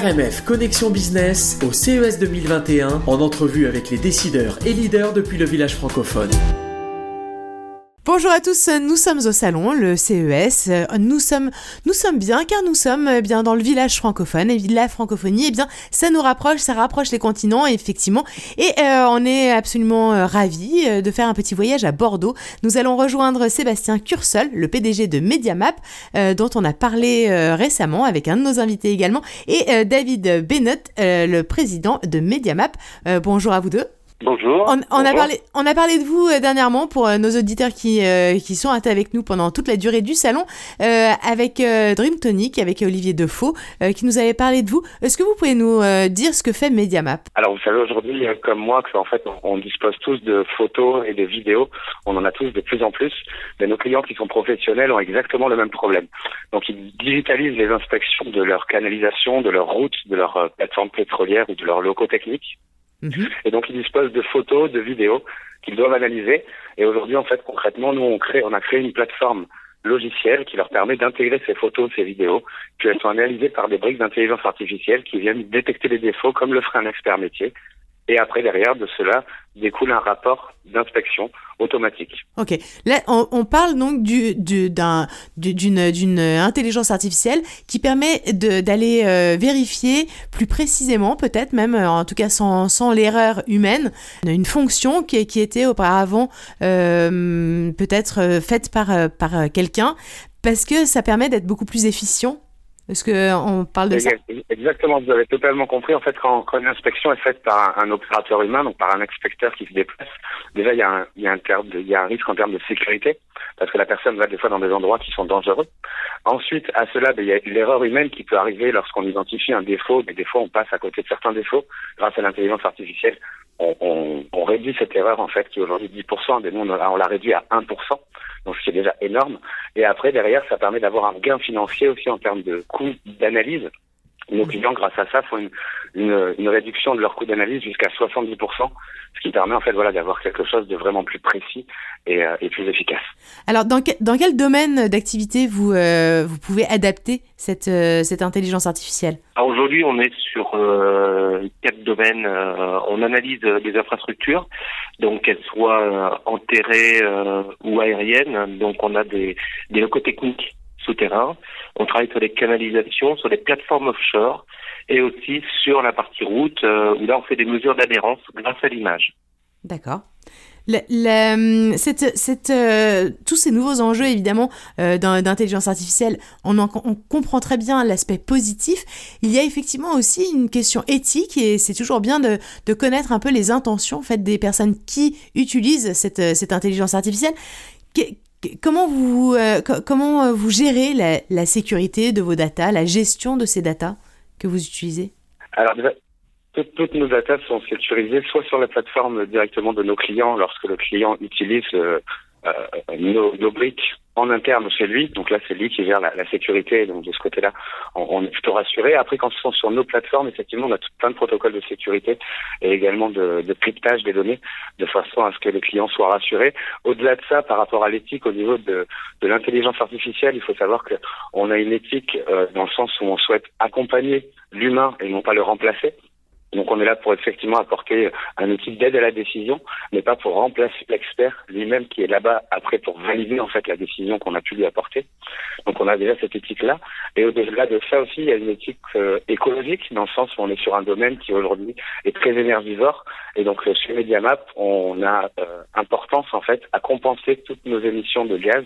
RMF Connexion Business au CES 2021 en entrevue avec les décideurs et leaders depuis le village francophone. Bonjour à tous, nous sommes au salon, le CES. Nous sommes, nous sommes bien car nous sommes eh bien dans le village francophone et la francophonie, eh bien ça nous rapproche, ça rapproche les continents effectivement. Et euh, on est absolument euh, ravis euh, de faire un petit voyage à Bordeaux. Nous allons rejoindre Sébastien Cursol, le PDG de MediaMap, dont on a parlé récemment avec un de nos invités également, et David Bennett, le président de MediaMap. bonjour à vous deux. Bonjour. On, a parlé, on a parlé de vous euh, dernièrement pour euh, nos auditeurs qui, euh, qui sont avec nous pendant toute la durée du salon, avec Dream Tonic, avec Olivier Defoe, qui nous avait parlé de vous. Est-ce que vous pouvez nous dire ce que fait MediaMap? Alors, vous savez aujourd'hui, comme moi, qu'en fait, on, dispose tous de photos et de vidéos. On en a tous de plus en plus. Mais nos clients qui sont professionnels ont exactement le même problème. Donc, ils digitalisent les inspections de leur canalisation, de leur route, de leur plateforme pétrolière ou de leurs locaux techniques. Mhm. Et donc, ils disposent de photos, de vidéos qu'ils doivent analyser. Et aujourd'hui, en fait, concrètement, nous, on, crée, on a créé une plateforme logicielle qui leur permet d'intégrer ces photos, ces vidéos, puis elles sont analysées par des briques d'intelligence artificielle qui viennent détecter les défauts comme le ferait un expert métier et après, derrière de cela, découle un rapport d'inspection automatique. Ok. Là, on, parle donc du, d'une, intelligence artificielle qui permet d'aller euh, vérifier plus précisément, peut-être même, euh, en tout cas sans, l'erreur humaine, une fonction qui, était auparavant euh, peut-être faite par quelqu'un, parce que ça permet d'être beaucoup plus efficient est-ce qu'on parle de ça? Exactement, vous avez totalement compris. En fait, quand, une inspection est faite par un, opérateur humain, donc par un inspecteur qui se déplace, déjà, il y, a un, il, y a un il y a un risque en termes de sécurité, parce que la personne va des fois dans des endroits qui sont dangereux. Ensuite, à cela, ben, il y a l'erreur humaine qui peut arriver lorsqu'on identifie un défaut, mais des fois, on passe à côté de certains défauts. Grâce à l'intelligence artificielle, on, on, on, réduit cette erreur, en fait, qui est aujourd'hui 10%, mais nous, on, l'a réduit à 1% donc ce qui est déjà énorme. Et après, derrière, ça permet d'avoir un gain financier aussi en termes de coût d'analyse. Nos clients, grâce à ça, font une, une, une réduction de leur coût d'analyse jusqu'à 70%, ce qui permet en fait voilà d'avoir quelque chose de vraiment plus précis et, euh, et plus efficace. Alors, dans, dans quel domaine d'activité vous, euh, vous pouvez adapter cette, euh, cette intelligence artificielle? Aujourd'hui, on est sur euh, quatre domaines. on analyse des infrastructures, donc qu'elles soient enterrées ou aériennes. Donc, on a des, des locaux techniques souterrains. On travaille sur les canalisations, sur les plateformes offshore et aussi sur la partie route euh, où là on fait des mesures d'adhérence grâce à l'image. D'accord. Euh, tous ces nouveaux enjeux, évidemment, euh, d'intelligence artificielle, on, comprend très bien l'aspect positif. Il y a effectivement aussi une question éthique et c'est toujours bien de, connaître un peu les intentions en des personnes qui utilisent cette intelligence artificielle. Comment vous, euh, comment euh, vous gérez la, sécurité de vos datas, la gestion de ces datas que vous utilisez? Alors, toutes, nos datas sont sécurisées soit sur la plateforme directement de nos clients lorsque le client utilise euh, nos, nos, briques en interne chez lui. Donc là, c'est lui qui gère la, la, sécurité. Donc de ce côté-là, on, on, est plutôt rassuré. Après, quand ce sont sur nos plateformes, effectivement, on a tout, plein de protocoles de sécurité et également de, de cryptage des données, de façon à ce que les clients soient rassurés. Au-delà de ça, par rapport à l'éthique, au niveau de, de l'intelligence artificielle, il faut savoir que on a une éthique euh, dans le sens où on souhaite accompagner l'humain et non pas le remplacer. Donc on est là pour effectivement apporter un outil d'aide à la décision, mais pas pour remplacer l'expert lui-même qui est là-bas après pour valider en fait la décision qu'on a pu lui apporter. Donc on a déjà cette éthique-là. Et au-delà de ça aussi, il y a une éthique euh, écologique dans le sens où on est sur un domaine qui aujourd'hui est très énergivore. Et donc euh, chez MediaMap, on a euh, importance en fait à compenser toutes nos émissions de gaz.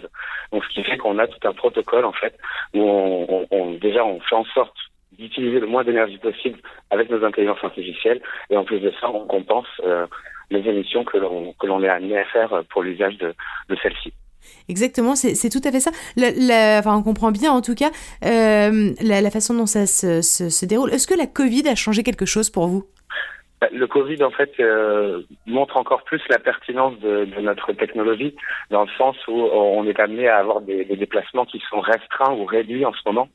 Donc ce qui fait qu'on a tout un protocole en fait où on, on déjà on fait en sorte d'utiliser le moins d'énergie possible avec nos intelligences artificielles. Et en plus de ça, on compense euh, les émissions que l'on, est amené à faire pour l'usage de, de celles-ci. Exactement, c'est, tout à fait ça. enfin, on comprend bien en tout cas euh, la, façon dont ça se, se, déroule. Est-ce que la Covid a changé quelque chose pour vous? Le Covid, en fait, euh, montre encore plus la pertinence de, notre technologie, dans le sens où on est amené à avoir des, déplacements qui sont restreints ou réduits en ce moment.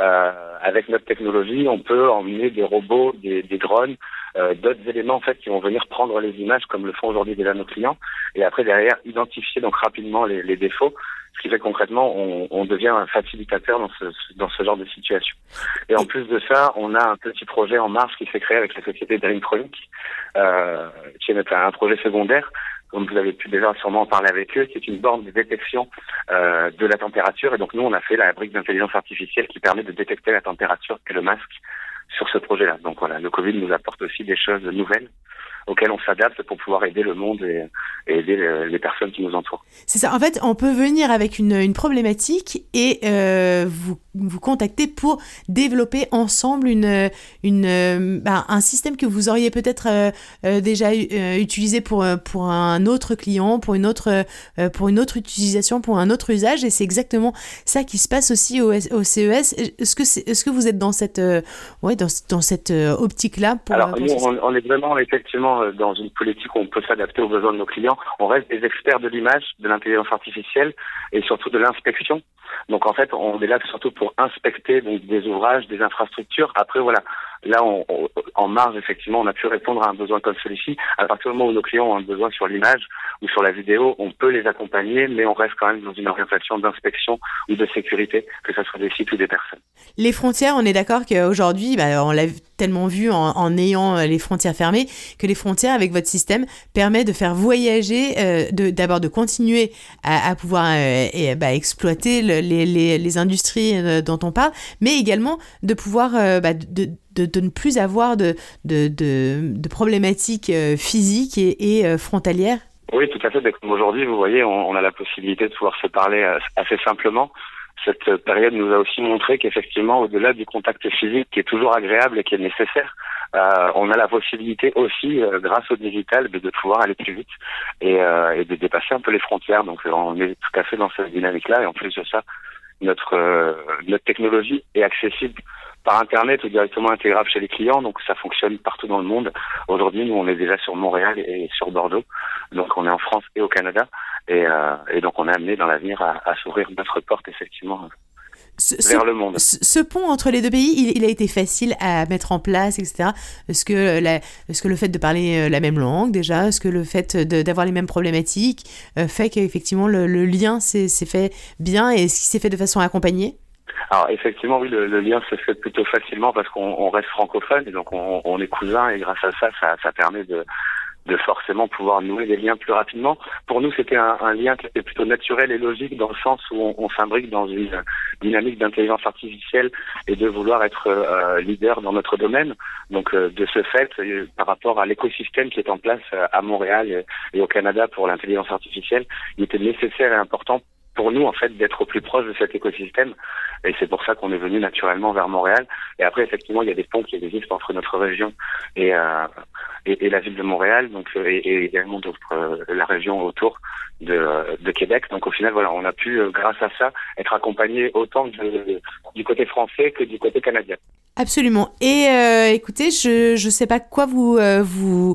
Euh, avec notre technologie, on peut emmener des robots, des drones euh, d'autres éléments en fait qui vont venir prendre les images comme le font aujourd'hui déjà nos clients et après derrière identifier donc rapidement les, les défauts ce qui fait concrètement on, on, devient un facilitateur dans ce, dans ce genre de situation. Et en plus de ça, on a un petit projet en marche qui s'est créé avec la société Dreamtronic, euh, qui est un projet secondaire comme vous avez pu déjà sûrement en parler avec eux, c'est une borne de détection euh, de la température. Et donc nous, on a fait la brique d'intelligence artificielle qui permet de détecter la température et le masque sur ce projet-là. Donc voilà, le Covid nous apporte aussi des choses nouvelles auxquelles on s'adapte pour pouvoir aider le monde et, aider les personnes qui nous entourent. C'est ça. En fait, on peut venir avec une, une problématique et euh, vous vous contacter pour développer ensemble une, une, bah, un système que vous auriez peut-être euh, euh déjà euh, utilisé pour, euh, pour un autre client, pour une autre, pour une autre utilisation, pour un autre usage. Et c'est exactement ça qui se passe aussi au, au CES. Est-ce que, c'est, est-ce que vous êtes dans cette, ouais, dans, dans cette optique-là Alors, nous, on, on, est vraiment effectivement euh, dans une politique où on peut s'adapter aux besoins de nos clients. On reste des experts de l'image, de l'intelligence artificielle et surtout de l'inspection. Donc en fait, on est là surtout pour inspecter donc, des ouvrages, des infrastructures. Après, voilà, là, en marge, effectivement, on a pu répondre à un besoin comme celui-ci. À partir du moment où nos clients ont un besoin sur l'image ou sur la vidéo, on peut les accompagner, mais on reste quand même dans une orientation d'inspection ou de sécurité, que ce soit des sites ou des personnes. Les frontières, on est d'accord qu'aujourd'hui, bah, on l'a tellement vu en, ayant les frontières fermées, que les frontières, avec votre système, permet de faire voyager, euh, d'abord de, continuer à, pouvoir euh, bah, exploiter le, les, industries euh, dont on parle, mais également de pouvoir euh, bah, de, ne plus avoir de, problématiques euh, physiques et frontalières Oui, tout à fait. Comme aujourd'hui, vous voyez, on, on, a la possibilité de pouvoir se parler assez simplement. Cette période nous a aussi montré qu'effectivement, au-delà du contact physique qui est toujours agréable et qui est nécessaire, euh, on a la possibilité aussi, euh, grâce au digital, de, de, pouvoir aller plus vite et, euh, et, de dépasser un peu les frontières. Donc on est tout à fait dans cette dynamique-là et en plus de ça, notre notre technologie est accessible par Internet ou directement intégrable chez les clients, donc ça fonctionne partout dans le monde. Aujourd'hui, nous, on est déjà sur Montréal et sur Bordeaux, donc on est en France et au Canada, et, euh, et donc on est amené dans l'avenir à, à s'ouvrir notre porte effectivement ce, vers le monde. Ce, pont entre les deux pays, il, il, a été facile à mettre en place, etc. Est-ce que, la, est-ce que le fait de parler euh, la même langue déjà, est-ce que le fait d'avoir les mêmes problématiques euh, fait qu'effectivement le, le lien s'est fait bien et est-ce qu'il s'est fait de façon accompagnée? Alors effectivement, oui, le, le, lien se fait plutôt facilement parce qu'on reste francophone et donc on, on, est cousins et grâce à ça, ça, ça permet de, de forcément pouvoir nouer des liens plus rapidement. Pour nous, c'était un, un, lien qui était plutôt naturel et logique dans le sens où on, on s'imbrique dans une dynamique d'intelligence artificielle et de vouloir être euh, leader dans notre domaine. Donc, euh, de ce fait, euh, par rapport à l'écosystème qui est en place euh, à Montréal et, et au Canada pour l'intelligence artificielle, il était nécessaire et important pour nous en fait d'être au plus proche de cet écosystème. Et c'est pour ça qu'on est venu naturellement vers Montréal. Et après effectivement il y a des ponts qui existent entre notre région et euh, et, la ville de Montréal. Donc euh, et, et également euh, la région autour de, de, Québec. Donc au final voilà on a pu euh, grâce à ça être accompagné autant de, du côté français que du côté canadien Absolument. Et euh, écoutez, je je sais pas quoi vous euh, vous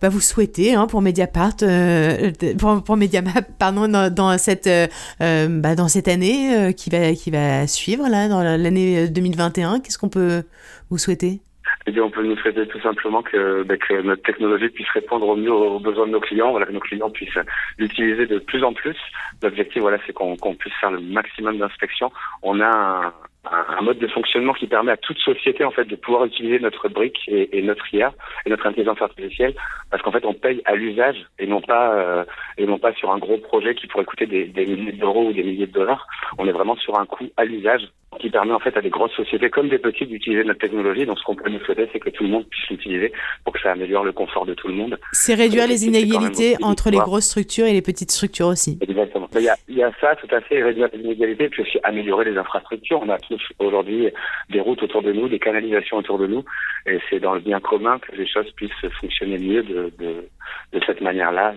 bah, vous souhaitez hein, pour Mediapart euh, pour, Mediamap pardon dans, cette euh, bah, dans cette année qui va qui va suivre là dans l'année 2021. Qu'est-ce qu'on peut vous souhaiter? Eh bien, on peut nous souhaiter tout simplement que, bah, que notre technologie puisse répondre au mieux aux besoins de nos clients, voilà, que nos clients puissent l'utiliser de plus en plus. L'objectif, voilà, c'est qu'on qu puisse faire le maximum d'inspection. On a un, un, mode de fonctionnement qui permet à toute société en fait de pouvoir utiliser notre brique et, et notre IA et notre intelligence artificielle parce qu'en fait on paye à l'usage et non pas euh, et non pas sur un gros projet qui pourrait coûter des, des milliers d'euros ou des milliers de dollars. On est vraiment sur un coût à l'usage qui permet en fait à des grosses sociétés comme des petites d'utiliser notre technologie. Donc ce qu'on peut nous souhaiter, c'est que tout le monde puisse l'utiliser pour que ça améliore le confort de tout le monde. C'est réduire les inégalités entre les grosses structures et les petites structures aussi. Exactement. Il y a, il y a ça tout à fait, réduire les inégalités, puis aussi améliorer les infrastructures. On a tous aujourd'hui des routes autour de nous, des canalisations autour de nous, et c'est dans le bien commun que les choses puissent fonctionner mieux de, de, de cette manière-là.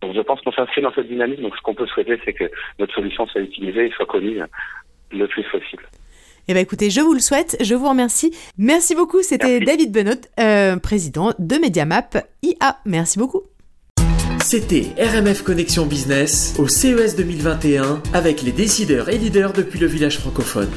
Donc je pense qu'on s'inscrit dans cette dynamique. Donc ce qu'on peut souhaiter, c'est que notre solution soit utilisée et soit connue le plus possible. Eh bien écoutez, je vous le souhaite, je vous remercie. Merci beaucoup, c'était David Benot, euh, président de MediaMap IA. Merci beaucoup. C'était RMF Connexion Business au CES 2021 avec les décideurs et leaders depuis le village francophone.